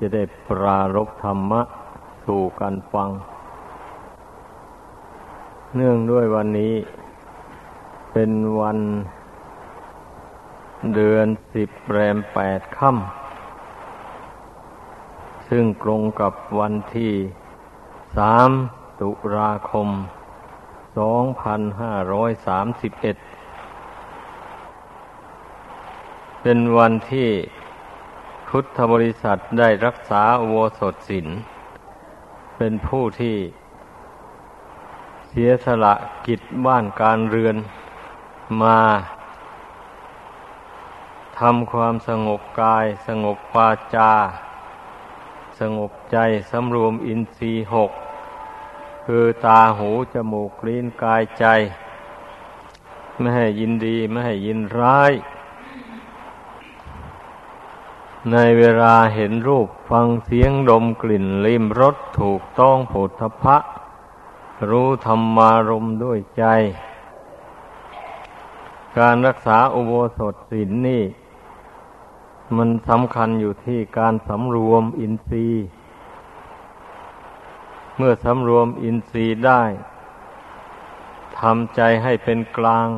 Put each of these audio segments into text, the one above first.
จะได้ปรารบธรรมะสู่กันฟัง เนื่องด้วยวันนี้ เป็นวันเดือนสิบแรมแปดค่ำซึ่งตรงกับวันที่สามตุลาคม สองพันห้าร้อยสามสิบเอ็ด เป็นวันที่ พุทธบริษัทได้รักษาโวสถศิลเป็นผู้ที่เสียสละกิจบ้านการเรือนมาทำความสงบกาย สงบวาจา สงบใจสำรวมอินทรีย์หก คือตาหูจมูกลิ้นกายใจ ไม่ให้ยินดี ไม่ให้ยินร้าย ในเวลาเห็นรูปฟังเสียงดมกลิ่นลิ้มรสถูกต้องผุถพะ รู้ธรรมารมด้วยใจ การรักษาอุโบสถศีลนนี่ มันสำคัญอยู่ที่การสำรวมอินทรีย์ เมื่อสำรวมอินทรีย์ได้ทำใจให้เป็นกลาง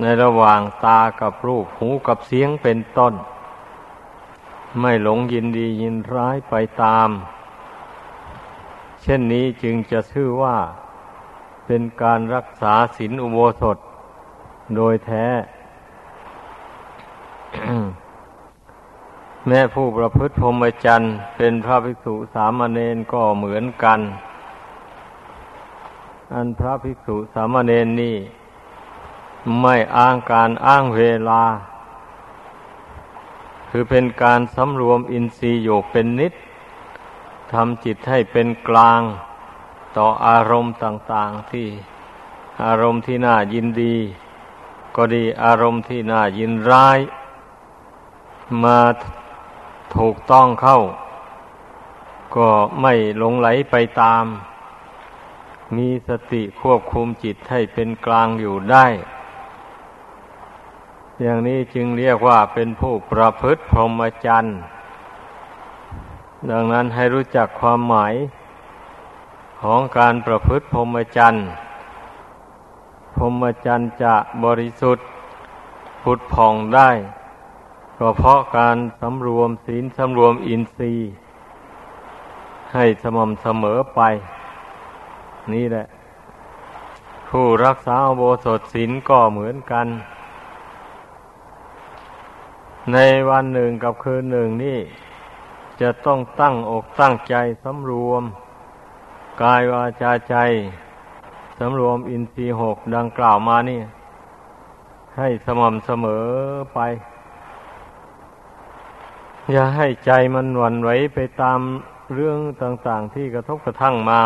ในระหว่างตากับรูปหูกับเสียงเป็นต้น ไม่หลงยินดียินร้ายไปตาม เช่นนี้จึงจะชื่อว่าเป็นการรักษาศีลอุโบสถโดยแท้ แม่ผู้ประพฤติพรหมจรรย์เป็นพระภิกษุสามเณรก็เหมือนกัน อันพระภิกษุสามเณรนี่ ไม่อ้างการอ้างเวลา คือเป็นการสำรวมอินทรีย์อยู่เป็นนิดทำจิตให้เป็นกลาง ต่ออารมณ์ต่างๆที่อารมณ์ที่น่ายินดี ก็ดีอารมณ์ที่น่ายินร้าย มาถูกต้องเข้า ก็ไม่หลงไหลไปตาม มีสติควบคุมจิตให้เป็นกลางอยู่ได้ อย่างนี้จึงเรียกว่าเป็นผู้ประพฤติพรหมจรรย์ดังนั้นให้รู้จักความหมายของการประพฤติพรหมจรรย์พรหมจรรย์จะบริสุทธิ์พุทผ่องได้ ก็เพราะการสำรวมศีลสำรวมอินทรีย์ ให้สม่ำเสมอไป นี่แหละ ผู้รักษาโบสถศีลก็เหมือนกัน ในวันหนึ่งกับคืนหนึ่งนี่ จะต้องตั้งอกตั้งใจสำรวม กายวาจาใจสำรวมอินทรีย์หกดังกล่าวมานี่ ให้สม่ำเสมอไป อย่าให้ใจมันหวั่นไหวไปตามเรื่องต่าง ๆ ที่กระทบกระทั่งมา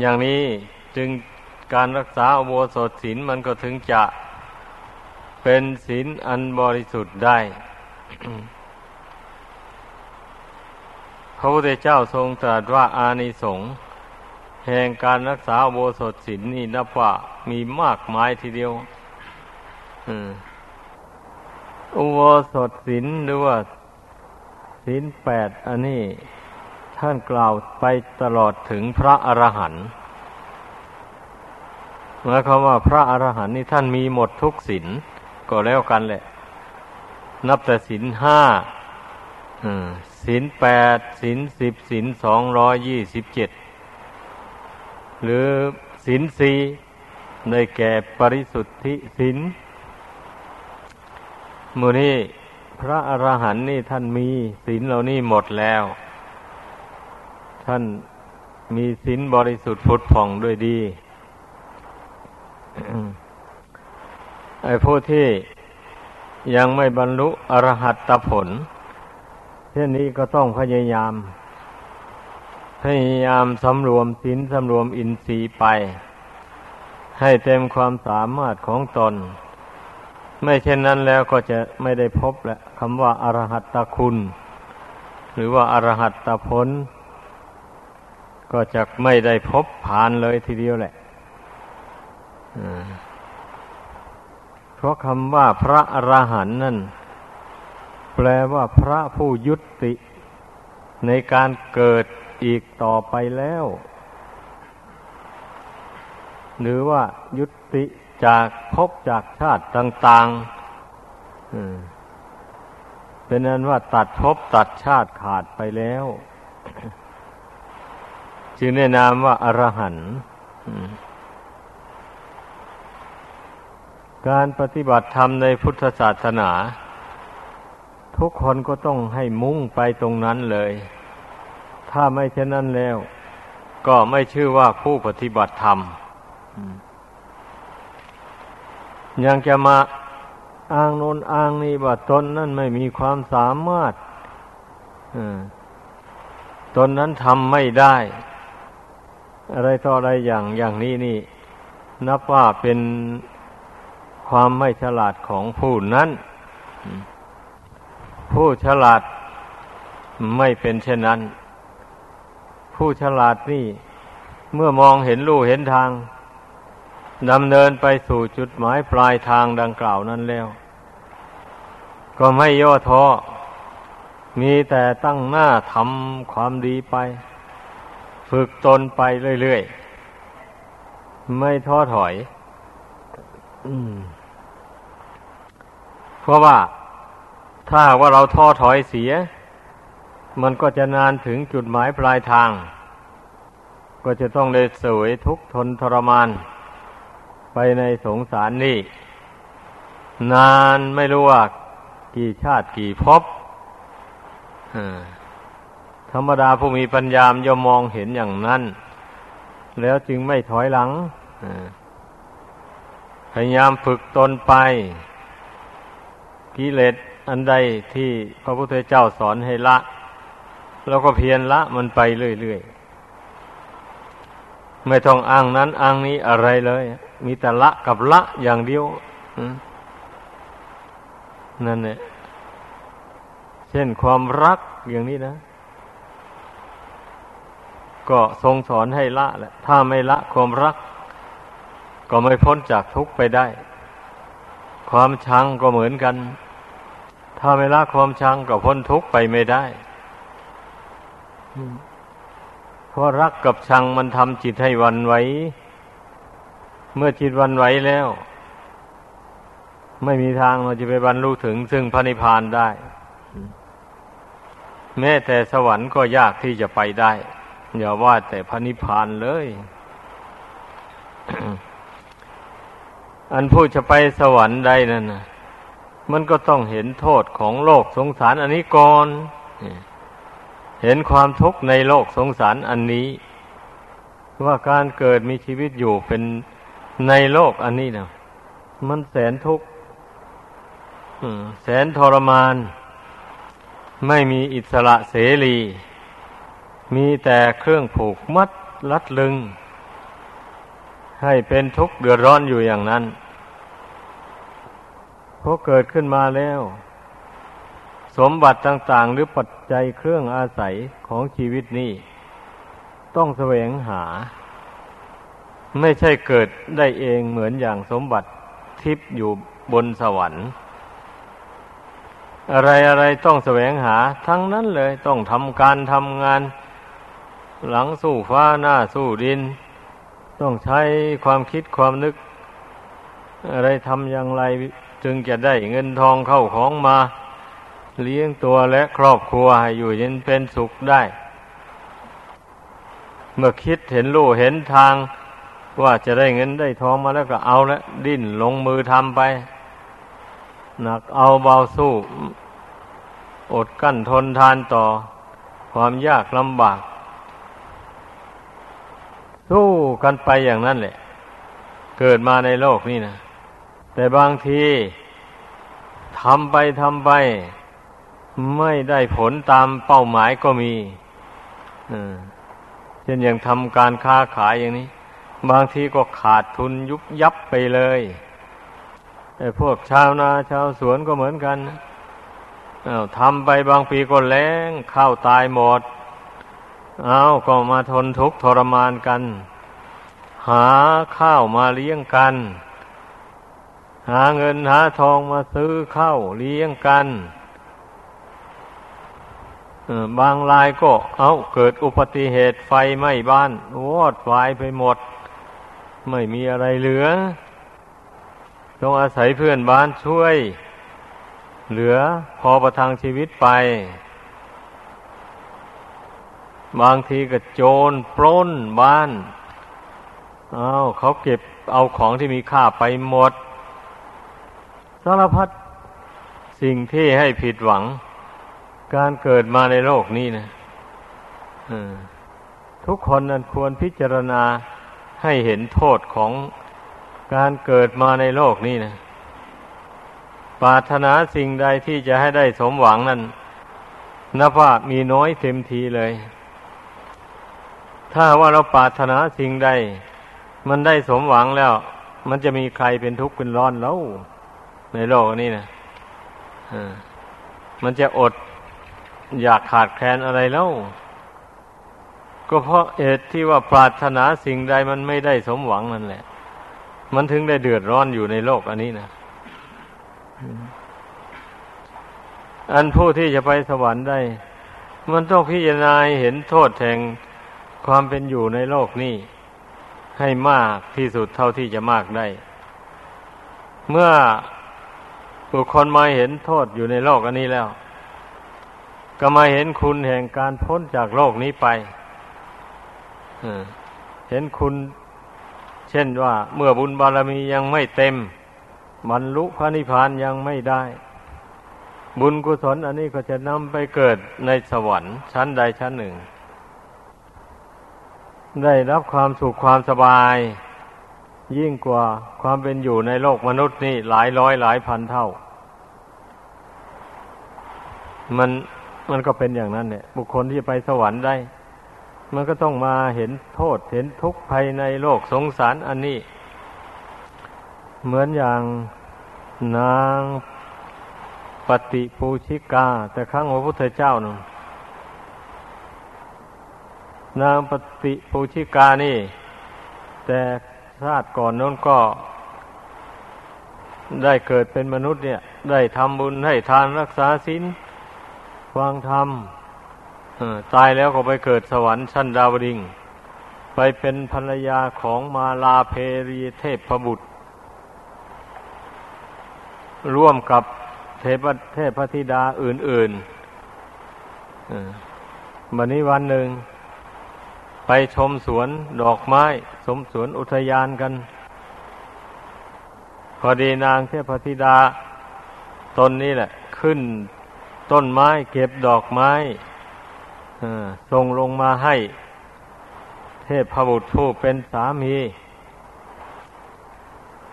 อย่างนี้จึงการรักษาอโบสถศีลมันก็ถึงจะ เป็นศีลอันบริสุทธิ์ได้ พระพุทธเจ้าทรงตรัสว่าอานิสงส์แห่งการรักษาโบสถศีลนี่นับว่ามีมากมายทีเดียวอุโบสถศีลหรือว่าศีลแปดอันนี้ท่านกล่าวไปตลอดถึงพระอรหันต์หมายความว่าพระอรหันต์นี่ท่านมีหมดทุกศีล ก็แล้วกันแหละ นับแต่สินห้าสินแปดสินสิบสินสองร้อยยี่สิบเจ็ดหรือสินสี่ในแก่ปริสุทธิสินมูนี้พระอรหันต์นี่ท่านมีสินเหล่านี้หมดแล้ว ท่านมีสินบริสุทธิ์พุทธผ่องด้วยดี ไอ้ผู้ที่ยังไม่บรรลุอรหัตตผล เช่นนี้ก็ต้องพยายาม พยายามสำรวมศีลสำรวมอินทรีย์ไป ให้เต็มความสามารถของตน ไม่เช่นนั้นแล้วก็จะไม่ได้พบแหละคำว่าอรหัตตคุณ หรือว่าอรหัตตผล ก็จะไม่ได้พบผ่านเลยทีเดียวแหละเพ ราะคำว่าพระอรหันต์นั่น แปลว่าพระผู้ยุติ ในการเกิดอีกต่อไปแล้ว หรือว่ายุติจากภพจากชาติต่างๆเป็นนั้นว่าตัดภพตัดชาติขาดไปแล้ว จึงแนะนามว่าอรหันต์ การปฏิบัติธรรมในพุทธศาสนา ทุกคนก็ต้องให้มุ่งไปตรงนั้นเลย ถ้าไม่เช่นนั้นแล้ว ก็ไม่ชื่อว่าผู้ปฏิบัติธรรม ยังจะมาอ้างโน้นอ้างนี่ว่าตนนั้นไม่มีความสามารถตนนั้นทำไม่ได้ อะไรต่ออะไรอย่างอย่างนี้นี่ นับว่าเป็น ความไม่ฉลาดของผู้นั้น ผู้ฉลาดไม่เป็นเช่นนั้น ผู้ฉลาดนี่ เมื่อมองเห็นลู่เห็นทางดำเนินไปสู่จุดหมายปลายทางดังกล่าวนั้นแล้ว ก็ไม่ย่อท้อมีแต่ตั้งหน้าทำความดีไป ฝึกตนไปเรื่อยๆ ไม่ท้อถอย เพราะว่าถ้าว่าเราท้อถอยเสีย มันก็จะนานถึงจุดหมายปลายทาง ก็จะต้องได้สวยทุกทนทรมาน ไปในสงสารนี่ นานไม่รู้ว่ากี่ชาติกี่ภพธรรมดาผู้มีปัญญามย่อมมองเห็นอย่างนั้น แล้วจึงไม่ถอยหลัง พยายามฝึกตนไป กิเลสอันใดที่พระพุทธเจ้าสอนให้ละแล้วก็เพียรละมันไปเรื่อยๆ ไม่ต้องอ้างนั้นอ้างนี้อะไรเลย มีแต่ละกับละอย่างเดียวนั่นแหละเช่นความรักอย่างนี้นะ ก็ทรงสอนให้ละแหละ ถ้าไม่ละความรัก ก็ไม่พ้นจากทุกข์ไปได้ ความชังก็เหมือนกัน ถ้าไม่ละความชังก็พ้นทุกข์ไปไม่ได้เพราะรักกับชังมันทำจิตให้วันไหว เมื่อจิตวันไหวแล้ว ไม่มีทางเราจะไปบรรลุถึง ซึ่งพระนิพพานได้ แม้แต่สวรรค์ก็ยากที่จะไปได้ อย่าว่าแต่พระนิพพานเลย อันผู้จะไปสวรรค์ได้นั่นนะมันก็ต้องเห็นโทษของโลกสงสารอันนี้ก่อน เห็นความทุกข์ในโลกสงสารอันนี้ ว่าการเกิดมีชีวิตอยู่เป็นในโลกอันนี้นะมันแสนทุกข์แสนทรมาน ไม่มีอิสระเสรี มีแต่เครื่องผูกมัดลัดลึง ให้เป็นทุกข์เดือดร้อนอยู่อย่างนั้นเพอเกิดขึ้นมาแล้ว สมบัติต่างๆ หรือปัจจัยเครื่องอาศัยของชีวิตนี้ ต้องแสวงหา ไม่ใช่เกิดได้เองเหมือนอย่างสมบัติทิพย์อยู่บนสวรรค์ อะไรอะไรต้องแสวงหาทั้งนั้นเลยต้องทำการทำงาน หลังสู้ฟ้าหน้าสู้ดิน ต้องใช้ความคิดความนึก อะไรทำอย่างไรจึงจะได้เงินทองเข้าของมา เลี้ยงตัวและครอบครัวให้อยู่เย็นเป็นสุขได้ เมื่อคิดเห็นลู่เห็นทาง ว่าจะได้เงินได้ทองมาแล้วก็เอาแล้วดิ้นลงมือทำไป หนักเอาเบาสู้ อดกั้นทนทานต่อ ความยากลำบาก สู้กันไปอย่างนั้นแหละ เกิดมาในโลกนี่นะ แต่บางทีทำไปทำไป ไม่ได้ผลตามเป้าหมายก็มีเช่นอย่างทำการค้าขายอย่างนี้ บางทีก็ขาดทุนยุบยับไปเลยไอ้พวกชาวนาชาวสวนก็เหมือนกันอาทำไปบางปีก็แล้งข้าวตายหมด เอาก็มาทนทุกข์ทรมานกัน หาข้าวมาเลี้ยงกัน หาเงินหาทองมาซื้อข้าวเลี้ยงกันบางรายก็ เอาเกิดอุบัติเหตุไฟไหม้บ้านวอดวายไปหมด ไม่มีอะไรเหลือ ต้องอาศัยเพื่อนบ้านช่วย เหลือพอประทังชีวิตไป บางทีก็โจรปล้นบ้านเอาเขาเก็บเอาของที่มีค่าไปหมด สารพัดสิ่งที่ให้ผิดหวัง การเกิดมาในโลกนี้นะทุกคนนั้นควรพิจารณาให้เห็นโทษของการเกิดมาในโลกนี้นะปรารถนาสิ่งใดที่จะให้ได้สมหวังนั้นนับว่ามีน้อยเต็มทีเลย ถ้าว่าเราปรารถนาสิ่งใด มันได้สมหวังแล้ว มันจะมีใครเป็นทุกข์เป็นร้อนแล้ว ในโลกนี้นะมันจะอดอยากขาดแคลนอะไรแล้ว ก็เพราะเหตุที่ว่าปรารถนาสิ่งใดมันไม่ได้สมหวังนั่นแหละ มันถึงได้เดือดร้อนอยู่ในโลกอันนี้นะอันผู้ที่จะไปสวรรค์ได้ มันต้องพิจารณาเห็นโทษแห่ง ความเป็นอยู่ในโลกนี้ให้มากที่สุดเท่าที่จะมากได้ เมื่อบุคคลมาเห็นโทษอยู่ในโลกอันนี้แล้ว ก็มาเห็นคุณแห่งการพ้นจากโลกนี้ไปเห็นคุณ เช่นว่า เมื่อบุญบารมียังไม่เต็มบรรลุพระนิพพานยังไม่ได้ บุญกุศลอันนี้ก็จะนำไปเกิดในสวรรค์ชั้นใดชั้นหนึ่ง ได้รับความสุขความสบาย ยิ่งกว่าความเป็นอยู่ในโลกมนุษย์นี่หลายร้อยหลายพันเท่า มันมันก็เป็นอย่างนั้นเนี่ยบุคคลที่ไปสวรรค์ได้ มันก็ต้องมาเห็นโทษเห็นทุกข์ภายในโลกสงสารอันนี้ เหมือนอย่างนางปฏิปูชิกา แต่ครั้งพระพุทธเจ้าน่ นางปฏิปูชิกานี่ แต่ชาติก่อนน้นก็ ได้เกิดเป็นมนุษย์เนี่ย ได้ทำบุญให้ทานรักษาศีลฟังธรรมตายแล้วก็ไปเกิดสวรรค์ชั้นดาวดิง ไปเป็นภรรยาของมาลาเพรีเทพบุตร ร่วมกับเทพเทพธิดาอื่นๆวันนี้วันหนึ่ง ไปชมสวนดอกไม้สมสวนอุทยานกัน พอดีนางเทพธิดา ตนนี้แหละ ขึ้นต้นไม้เก็บดอกไม้ส่งลงมาให้ เทพพบุตรผู้เป็นสามี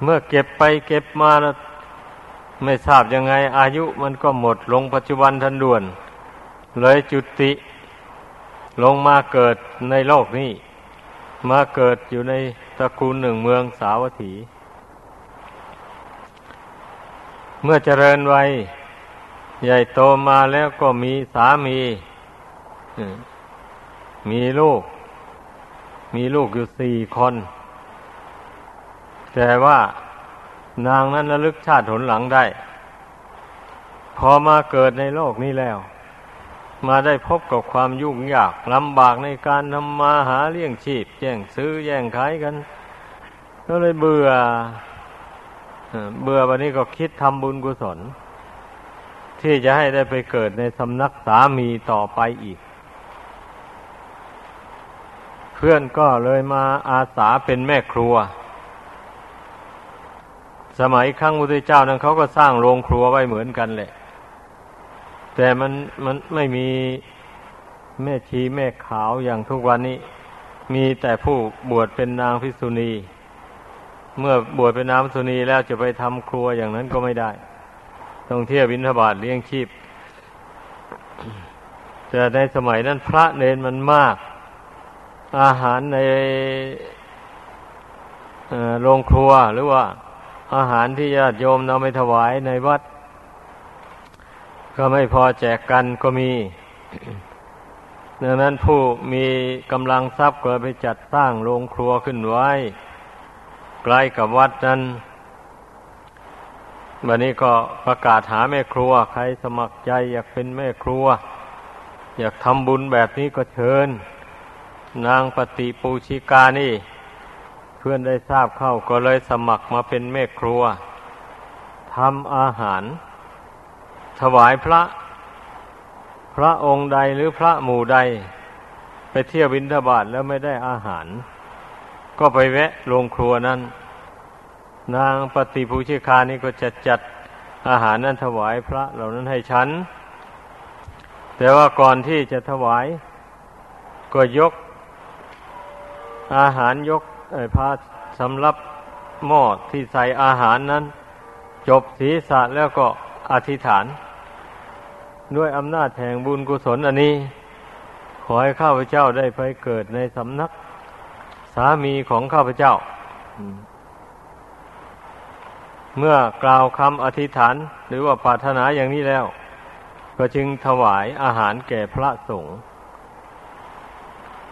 เมื่อเก็บไปเก็บมาแล้วไม่ทราบยังไง อายุมันก็หมดลงปัจจุบันทันด่วน เลยจุติ ลงมาเกิดในโลกนี้ มาเกิดอยู่ในตระกูลหนึ่งเมืองสาวัตถี เมื่อเจริญวัยใหญ่โตมาแล้วก็มีสามี มีลูก มีลูกอยู่สี่คน แต่ว่านางนั้นระลึกชาติหนหลังได้ พอมาเกิดในโลกนี้แล้ว มาได้พบกับความยุ่งยากลำบากในการทำมาหาเลี้ยงชีพแย่งซื้อแย่งขายกัน ก็เลยเบื่อเบื่อวันนี้ก็คิดทำบุญกุศล ที่จะให้ได้ไปเกิดในสำนักสามีต่อไปอีก เพื่อนก็เลยมาอาสาเป็นแม่ครัว สมัยครั้งพุทธเจ้านั้นเขาก็สร้างโรงครัวไว้เหมือนกันแหละ แต่มันมันไม่มีแม่ชีแม่ขาวอย่างทุกวันนี้ มีแต่ผู้บวชเป็นนางพิษุณี เมื่อบวชเป็นนางพิษุณีแล้วจะไปทำครัวอย่างนั้นก็ไม่ได้ ต้องเที่ยววินทบาทเลี้ยงชีพแต่ในสมัยนั้นพระเนนมันมาก อาหารในโรงครัวหรือว่าอาหารที่ญาติโยมนำไปถวายในวัด ก็ไม่พอแจกกันก็มีดังนั้นผู้มีกำลังทรัพย์ก็ไปจัดสร้างโรงครัวขึ้นไว้ ใกล้กับวัดนั้นวันนี้ก็ประกาศหาแม่ครัว ใครสมัครใจอยากเป็นแม่ครัว อยากทำบุญแบบนี้ก็เชิญ นางปฏิปูชิกานี่ เพื่อนได้ทราบเข้าก็เลยสมัครมาเป็นแม่ครัวทำอาหาร ถวายพระ พระองค์ใดหรือพระหมู่ใด ไปเที่ยวบินทบาทแล้วไม่ได้อาหาร ก็ไปแวะโรงครัวนั้น นางปฏิภูชิคานี่ก็จะจัดอาหารนั้นถวายพระเหล่านั้นให้ฉัน แต่ว่าก่อนที่จะถวาย ก็ยก อาหารยกไอ้พาสำรับหม้อที่ใส่อาหารนั้น จบศีรษะแล้วก็อธิษฐาน ด้วยอำนาจแห่งบุญกุศลอันนี้ ขอให้ข้าพเจ้าได้ไปเกิดในสำนัก สามีของข้าพเจ้า เมื่อกล่าวคำอธิษฐาน หรือว่าปรารถนาอย่างนี้แล้ว ก็จึงถวายอาหารแก่พระสงฆ์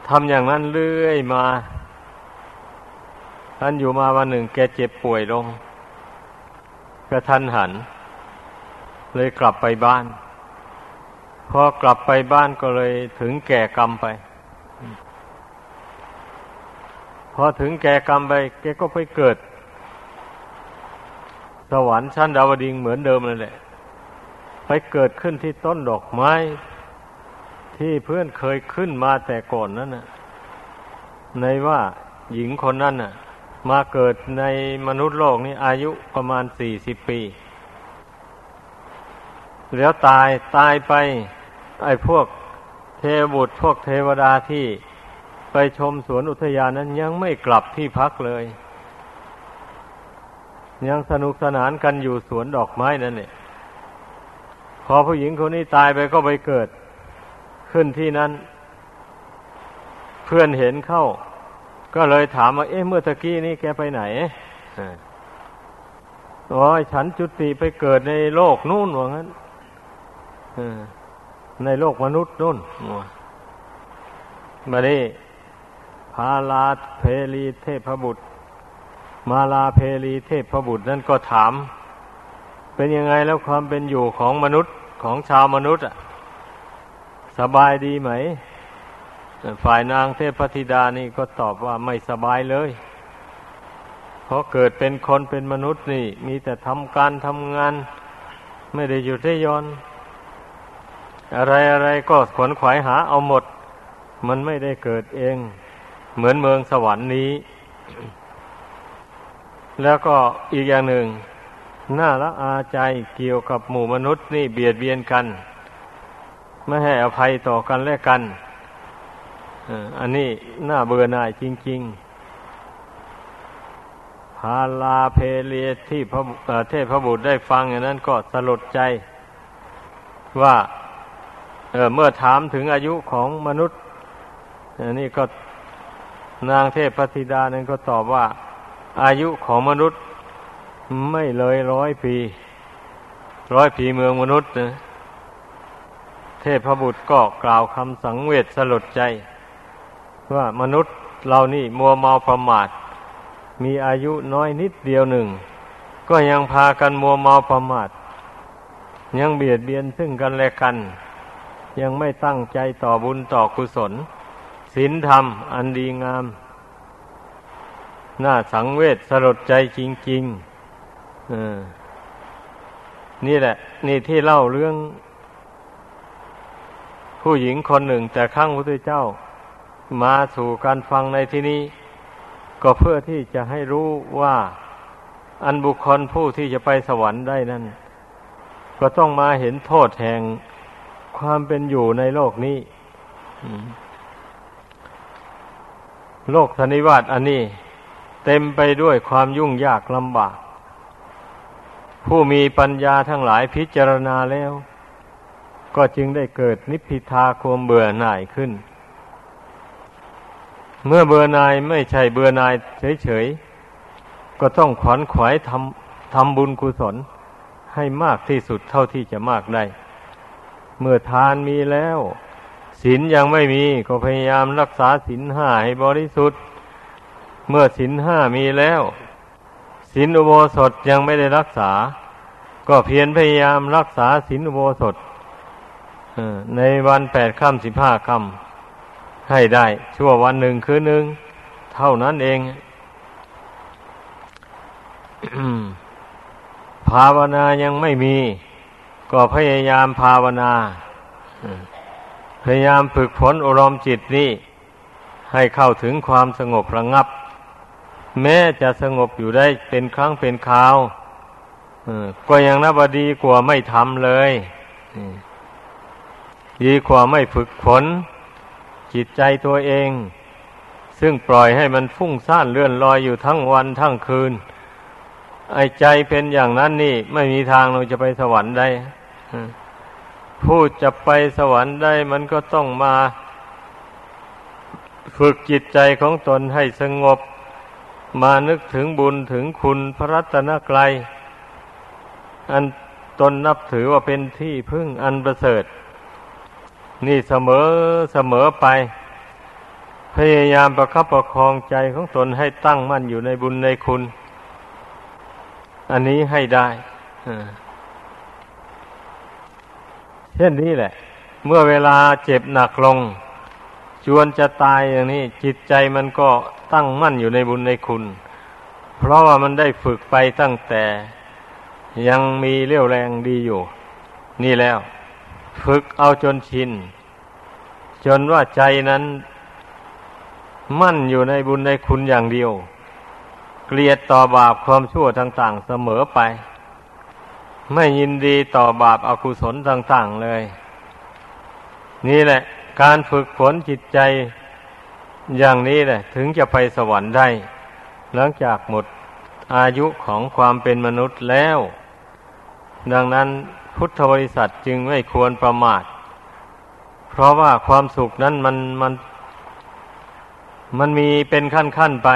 ทำอย่างนั้นเรื่อยมา ท่านอยู่มาวันหนึ่งแกเจ็บป่วยลงกระทันหัน เลยกลับไปบ้าน พอกลับไปบ้านก็เลยถึงแก่กรรมไป พอถึงแก่กรรมไป แกก็ไปเกิด สวรรค์ชั้นดาวดิงเหมือนเดิมเลยแหละ ไปเกิดขึ้นที่ต้นดอกไม้ ที่เพื่อนเคยขึ้นมาแต่ก่อนนั่นนะในว่าหญิงคนนั้นน่ะ มาเกิดในมนุษย์โลกนี้อายุประมาณสี่สิบปี แล้วตายตายไป ไอ้พวกเทวบุตรพวกเทวดาที่ไปชมสวนอุทยานนั้นยังไม่กลับที่พักเลย ยังสนุกสนานกันอยู่สวนดอกไม้นั่นเนี่ยพอผู้หญิงคนนี้ตายไปก็ไปเกิด ขึ้นที่นั้น เพื่อนเห็นเข้า ก็เลยถามว่าเอ๊ะเมื่อตะกี้นี้แกไปไหนโอ้ยฉันจุติไปเกิดในโลกนู่นว่างั้น ในโลกมนุษย์นู่นมาดิพาลาเพลีเทพบุตร มาลาเพลีเทพบุตรนั่นก็ถาม เป็นยังไงแล้วความเป็นอยู่ของมนุษย์ของชาวมนุษย์ อะ สบายดีไหม ฝ่ายนางเทพธิดานี่ก็ตอบว่าไม่สบายเลย เพราะเกิดเป็นคนเป็นมนุษย์นี่ มีแต่ทำการทำงาน ไม่ได้หยุดได้ย้อน อะไรอะไรก็ขวนขวายหาเอาหมด มันไม่ได้เกิดเอง เหมือนเมืองสวรรค์นี้ แล้วก็อีกอย่างหนึ่งน่าละอาใจเกี่ยวกับหมู่มนุษย์นี่เบียดเบียนกัน ไม่ให้อภัยต่อกันและกันอันนี้น่าเบื่อหน่ายจริง ๆ พาลาเพเลียที่พระเทพพระบุตรได้ฟังอย่างนั้นก็สลดใจ ว่า เเมื่อถามถึงอายุของมนุษย์อันนี้ก็นางเทพพธิดานั้นก็ตอบว่า อายุของมนุษย์ไม่เลยร้อยปี ร้อยปีเมืองมนุษย์นะเทพบุตรก็กล่าวคำสังเวชสลดใจ ว่ามนุษย์เรานี่มัวเมาประมาท มีอายุน้อยนิดเดียวหนึ่ง ก็ยังพากันมัวเมาประมาท ยังเบียดเบียนซึ่งกันและกัน ยังไม่ตั้งใจต่อบุญต่อกุศลศีลธรรม อันดีงาม น่าสังเวชสลดใจจริงๆนี่แหละ นี่ที่เล่าเรื่อง ผู้หญิงคนหนึ่งแต่ข้างพระพุทธเจ้า มาสู่การฟังในที่นี้ ก็เพื่อที่จะให้รู้ว่า อันบุคคลผู้ที่จะไปสวรรค์ได้นั้นก็ต้องมาเห็นโทษแห่ง ความเป็นอยู่ในโลกนี้โลกธนิวาตอันนี้ เต็มไปด้วยความยุ่งยากลำบาก ผู้มีปัญญาทั้งหลายพิจารณาแล้ว ก็จึงได้เกิดนิพพิทาความเบื่อหน่ายขึ้น เมื่อเบื่อหน่ายไม่ใช่เบื่อหน่ายเฉยๆ ก็ต้องขวนขวายทำทำบุญกุศลให้มากที่สุดเท่าที่จะมากได้ เมื่อทานมีแล้วศีลยังไม่มีก็พยายามรักษาศีลห้าให้บริสุทธิ์ เมื่อศีลห้ามีแล้วศีลอุโบสถยังไม่ได้รักษา ก็เพียรพยายามรักษาศีลอุโบสถในวันแปดค่ำสิบห้าค่ำให้ได้ ชั่ววันหนึ่งคืนหนึ่งเท่านั้นเองภาวนายังไม่มี ก็พยายามภาวนา พยายามฝึกฝนอารมณ์จิตนี้ให้เข้าถึงความสงบระงับ แม้จะสงบอยู่ได้เป็นครั้งเป็นคราวก็ยังนับดีกว่าไม่ทำเลยดีกว่าไม่ฝึกฝนจิตใจตัวเอง ซึ่งปล่อยให้มันฟุ้งซ่านเลื่อนลอยอยู่ทั้งวันทั้งคืน ไอ้ใจเป็นอย่างนั้นนี่ ไม่มีทางเราจะไปสวรรค์ได้ ผู้จะไปสวรรค์ได้มันก็ต้องมาฝึกจิตใจของตนให้สงบ มานึกถึงบุญถึงคุณพระรัตนกรัยอันตนนับถือว่าเป็นที่พึ่งอันประเสริฐ นี่เสมอเสมอไป พยายามประคับประคองใจของตนให้ตั้งมั่นอยู่ในบุญในคุณ อันนี้ให้ได้ ช่นนี้แหละ เมื่อเวลาเจ็บหนักลงจวนจะตายอย่างนี้ จิตใจมันก็ตั้งมั่นอยู่ในบุญในคุณ เพราะว่ามันได้ฝึกไปตั้งแต่ ยังมีเรี่ยวแรงดีอยู่ นี่แล้ว ฝึกเอาจนชิน จนว่าใจนั้น มั่นอยู่ในบุญในคุณอย่างเดียว เกลียดต่อบาปความชั่วต่าง ๆ เสมอไป ไม่ยินดีต่อบาปอากุศลต่าง ๆเลย นี่แหละ การฝึกฝนจิตใจอย่างนี้แหละ ถึงจะไปสวรรค์ได้ หลังจากหมดอายุของความเป็นมนุษย์แล้ว ดังนั้นพุทธบริษัทจึงไม่ควรประมาท เพราะว่าความสุขนั้นมันมัน มันมีเป็นขั้นขั้นไป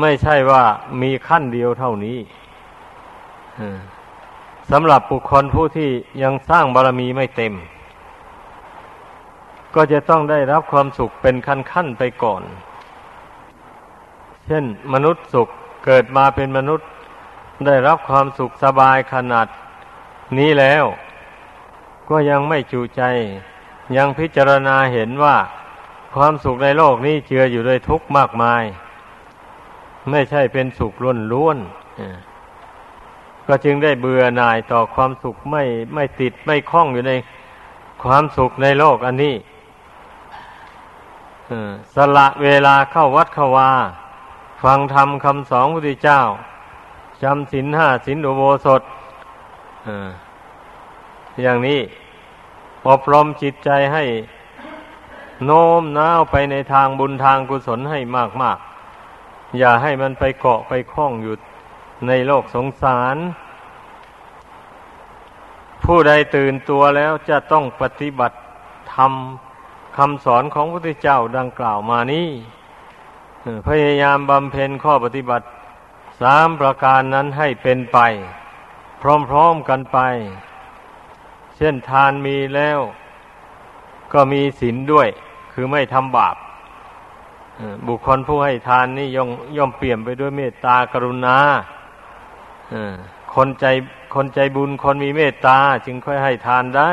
ไม่ใช่ว่ามีขั้นเดียวเท่านี้ สำหรับบุคคลผู้ที่ยังสร้างบารมีไม่เต็ม ก็จะต้องได้รับความสุขเป็นขั้นขั้นไปก่อน เช่น มนุษย์สุขเกิดมาเป็นมนุษย์ได้รับความสุขสบายขนาดนี้แล้ว ก็ยังไม่จูใจ ยังพิจารณาเห็นว่าความสุขในโลกนี้เจืออยู่ด้วยทุกข์มากมาย ไม่ใช่เป็นสุขล้วนล้วน ก็จึงได้เบื่อหน่ายต่อความสุขไม่ไม่ติดไม่คล้องอยู่ในความสุขในโลกอันนี้สละเวลาเข้าวัดเข้าวาฟังธรรมคำสอนพระพุทธเจ้าจำศีลห้าศีลอุโบสถอย่างนี้อบรมจิตใจให้โน้มน้าวไปในทางบุญทางกุศลให้มากมากอย่าให้มันไปเกาะไปคล้องอยู่ ในโลกสงสาร ผู้ใดตื่นตัวแล้วจะต้องปฏิบัติทำคำสอนของพระพุทธเจ้าดังกล่าวมานี้พยายามบำเพ็ญข้อปฏิบัติสามประการนั้นให้เป็นไป พร้อมๆกันไป เช่นทานมีแล้ว ก็มีศีลด้วย คือไม่ทำบาปบุคคลผู้ให้ทานนี่ย่อมย่อมเปี่ยมไปด้วยเมตตากรุณา คนใจคนใจบุญคนมีเมตตาจึงค่อยให้ทานได้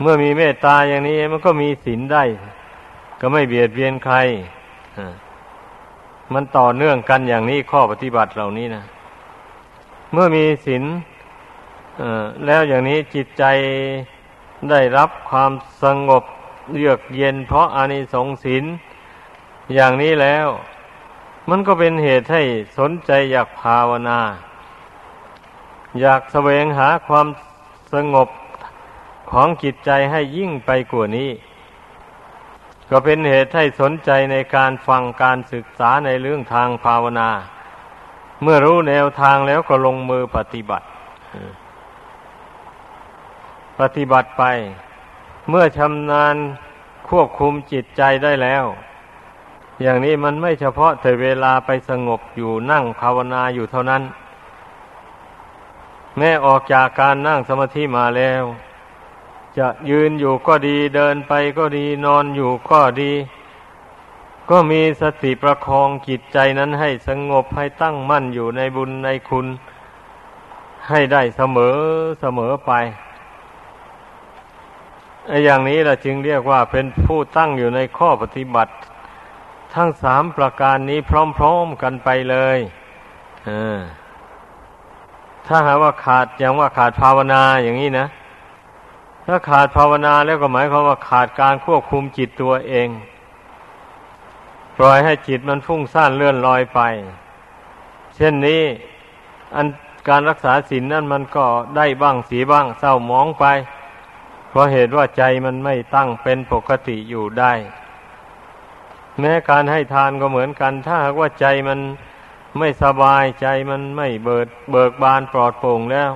เมื่อมีเมตตาอย่างนี้มันก็มีศีลได้ ก็ไม่เบียดเบียนใครมันต่อเนื่องกันอย่างนี้ข้อปฏิบัติเหล่านี้นะเมื่อมีศีลแล้วอย่างนี้จิตใจได้รับความสงบเยือกเย็นเพราะอานิสงส์ศีลอย่างนี้แล้ว มันก็เป็นเหตุให้สนใจอยากภาวนา อยากแสวงหาความสงบของจิตใจให้ยิ่งไปกว่านี้ ก็เป็นเหตุให้สนใจในการฟังการศึกษาในเรื่องทางภาวนา เมื่อรู้แนวทางแล้วก็ลงมือปฏิบัติ ปฏิบัติไป เมื่อชำนาญควบคุมจิตใจได้แล้ว อย่างนี้มันไม่เฉพาะแต่เวลาไปสงบอยู่นั่งภาวนาอยู่เท่านั้น แม้ออกจากการนั่งสมาธิมาแล้ว จะยืนอยู่ก็ดีเดินไปก็ดีนอนอยู่ก็ดี ก็มีสติประคองจิตใจนั้นให้สงบให้ตั้งมั่นอยู่ในบุญในคุณ ให้ได้เสมอเสมอไปอย่างนี้เราจึงเรียกว่าเป็นผู้ตั้งอยู่ในข้อปฏิบัติ ทั้งสามประการนี้พร้อมๆกันไปเลยถ้าหาว่าขาดอย่างว่าขาดภาวนาอย่างนี้นะถ้าขาดภาวนาแล้วก็หมายความว่าขาดการควบคุมจิตตัวเอง ปล่อยให้จิตมันฟุ้งซ่านเลื่อนลอยไป เช่นนี้อันการรักษาศีลนนั่นมันก็ได้บ้างสีบ้างเศร้าหมองไป เพราะเหตุว่าใจมันไม่ตั้งเป็นปกติอยู่ได้ แม้การให้ทานก็เหมือนกัน ถ้าหากว่าใจมันไม่สบายใจมันไม่เบิดเบิกบานปลอดโปร่งแล้ว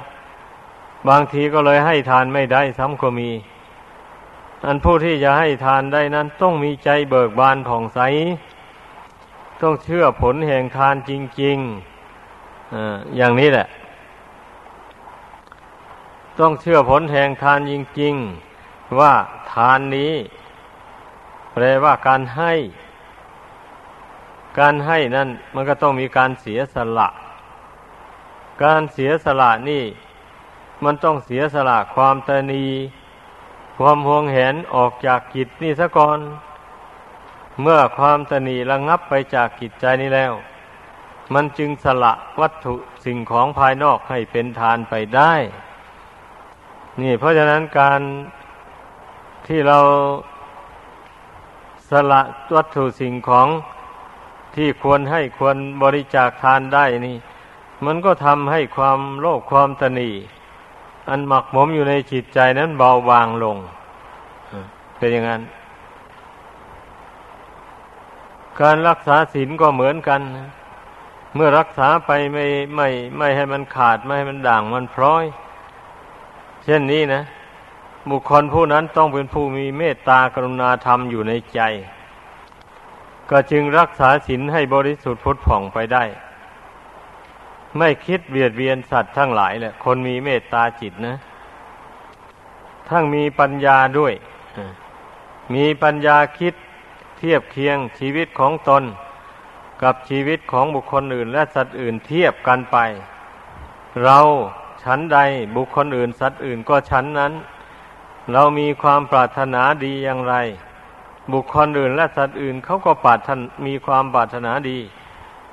บางทีก็เลยให้ทานไม่ได้ซ้ำก็มี อันผู้ที่จะให้ทานได้นั้น ต้องมีใจเบิกบานผ่องใส ต้องเชื่อผลแห่งทานจริงๆออย่างนี้แหละ ต้องเชื่อผลแห่งทานจริง ๆ ว่าทานนี้แปลว่าการให้ การให้นั่นมันก็ต้องมีการเสียสละ การเสียสละนี่ มันต้องเสียสละความตนี ความห่วงแหนออกจากกิจนี่ซะก่อน เมื่อความตนีระงับไปจากกิจใจนี้แล้ว มันจึงสละวัตถุสิ่งของภายนอกให้เป็นทานไปได้ นี่เพราะฉะนั้นการที่เราสละวัตถุสิ่งของ ที่ควรให้ควรบริจาคทานได้นี่ มันก็ทำให้ความโลภความตนีอันหมักหมมอยู่ในจิตใจนั้นเบาบางลงเป็นอย่างนั้น การรักษาศีลก็เหมือนกัน เมื่อรักษาไปไม่ไม่ไม่ให้มันขาดไม่ให้มันด่างมันพร้อย เช่นนี้นะ บุคคลผู้นั้นต้องเป็นผู้มีเมตตากรุณาธรรมอยู่ในใจ ก็จึงรักษาศีลให้บริสุทธิ์พุทธผ่องไปได้ ไม่คิดเบียดเบียนสัตว์ทั้งหลายแหละคนมีเมตตาจิตนะ ทั้งมีปัญญาด้วย มีปัญญาคิดเทียบเคียงชีวิตของตน กับชีวิตของบุคคลอื่น และสัตว์อื่นเทียบกันไป เราชั้นใดบุคคลอื่น สัตว์อื่นก็ชั้นนั้น เรามีความปรารถนาดีอย่างไร บุคคลอื่นและสัตว์อื่นเขาก็ปรารถนมีความปรารถนาดี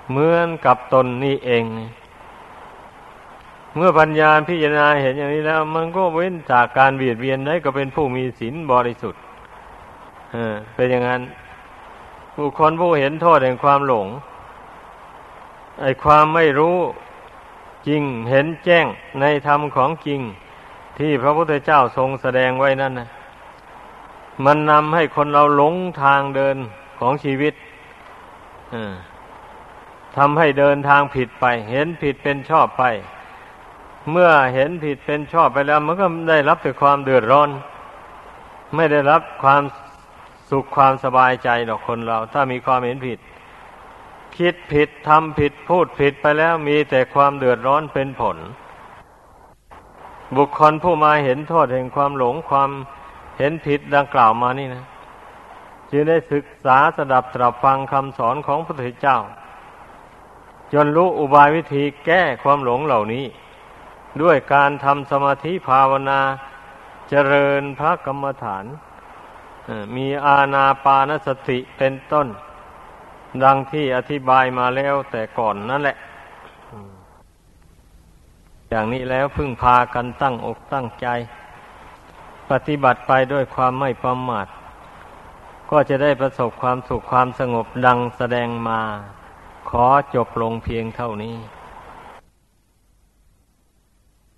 เหมือนกับตนนี่เอง เมื่อปัญญาพิจารณาเห็นอย่างนี้แล้ว มันก็เว้นจากการเบียดเบียนได้ก็เป็นผู้มีศีลบริสุทธิ์เป็นอย่างนั้น บุคคลผู้เห็นโทษแห่งความหลง ไอ้ความไม่รู้จริงเห็นแจ้งในธรรมของจริง ที่พระพุทธเจ้าทรงแสดงไว้นั่นนะ มันนำให้คนเราหลงทางเดินของชีวิตทำให้เดินทางผิดไป เห็นผิดเป็นชอบไป เมื่อเห็นผิดเป็นชอบไปแล้ว มันก็ได้รับแต่ความเดือดร้อน ไม่ได้รับความสุขความสบายใจหรอกคนเรา ถ้ามีความเห็นผิด คิดผิดทำผิดพูดผิดไปแล้ว มีแต่ความเดือดร้อนเป็นผล บุคคลผู้มาเห็นโทษแห่งความหลงความ เห็นผิดดังกล่าวมานี่นะจึงได้ศึกษาสดับตรับฟังคำสอนของพระพุทธเจ้า จนรู้อุบายวิธีแก้ความหลงเหล่านี้ ด้วยการทำสมาธิภาวนาเจริญพระกรรมฐาน มีอาณาปานสติเป็นต้น ดังที่อธิบายมาแล้วแต่ก่อนนั่นแหละ อย่างนี้แล้วพึ่งพากันตั้งอกตั้งใจ ปฏิบัติไปด้วยความไม่ประมาทก็จะได้ประสบความสุขความสงบดังแสดงมา ขอจบลงเพียงเท่านี้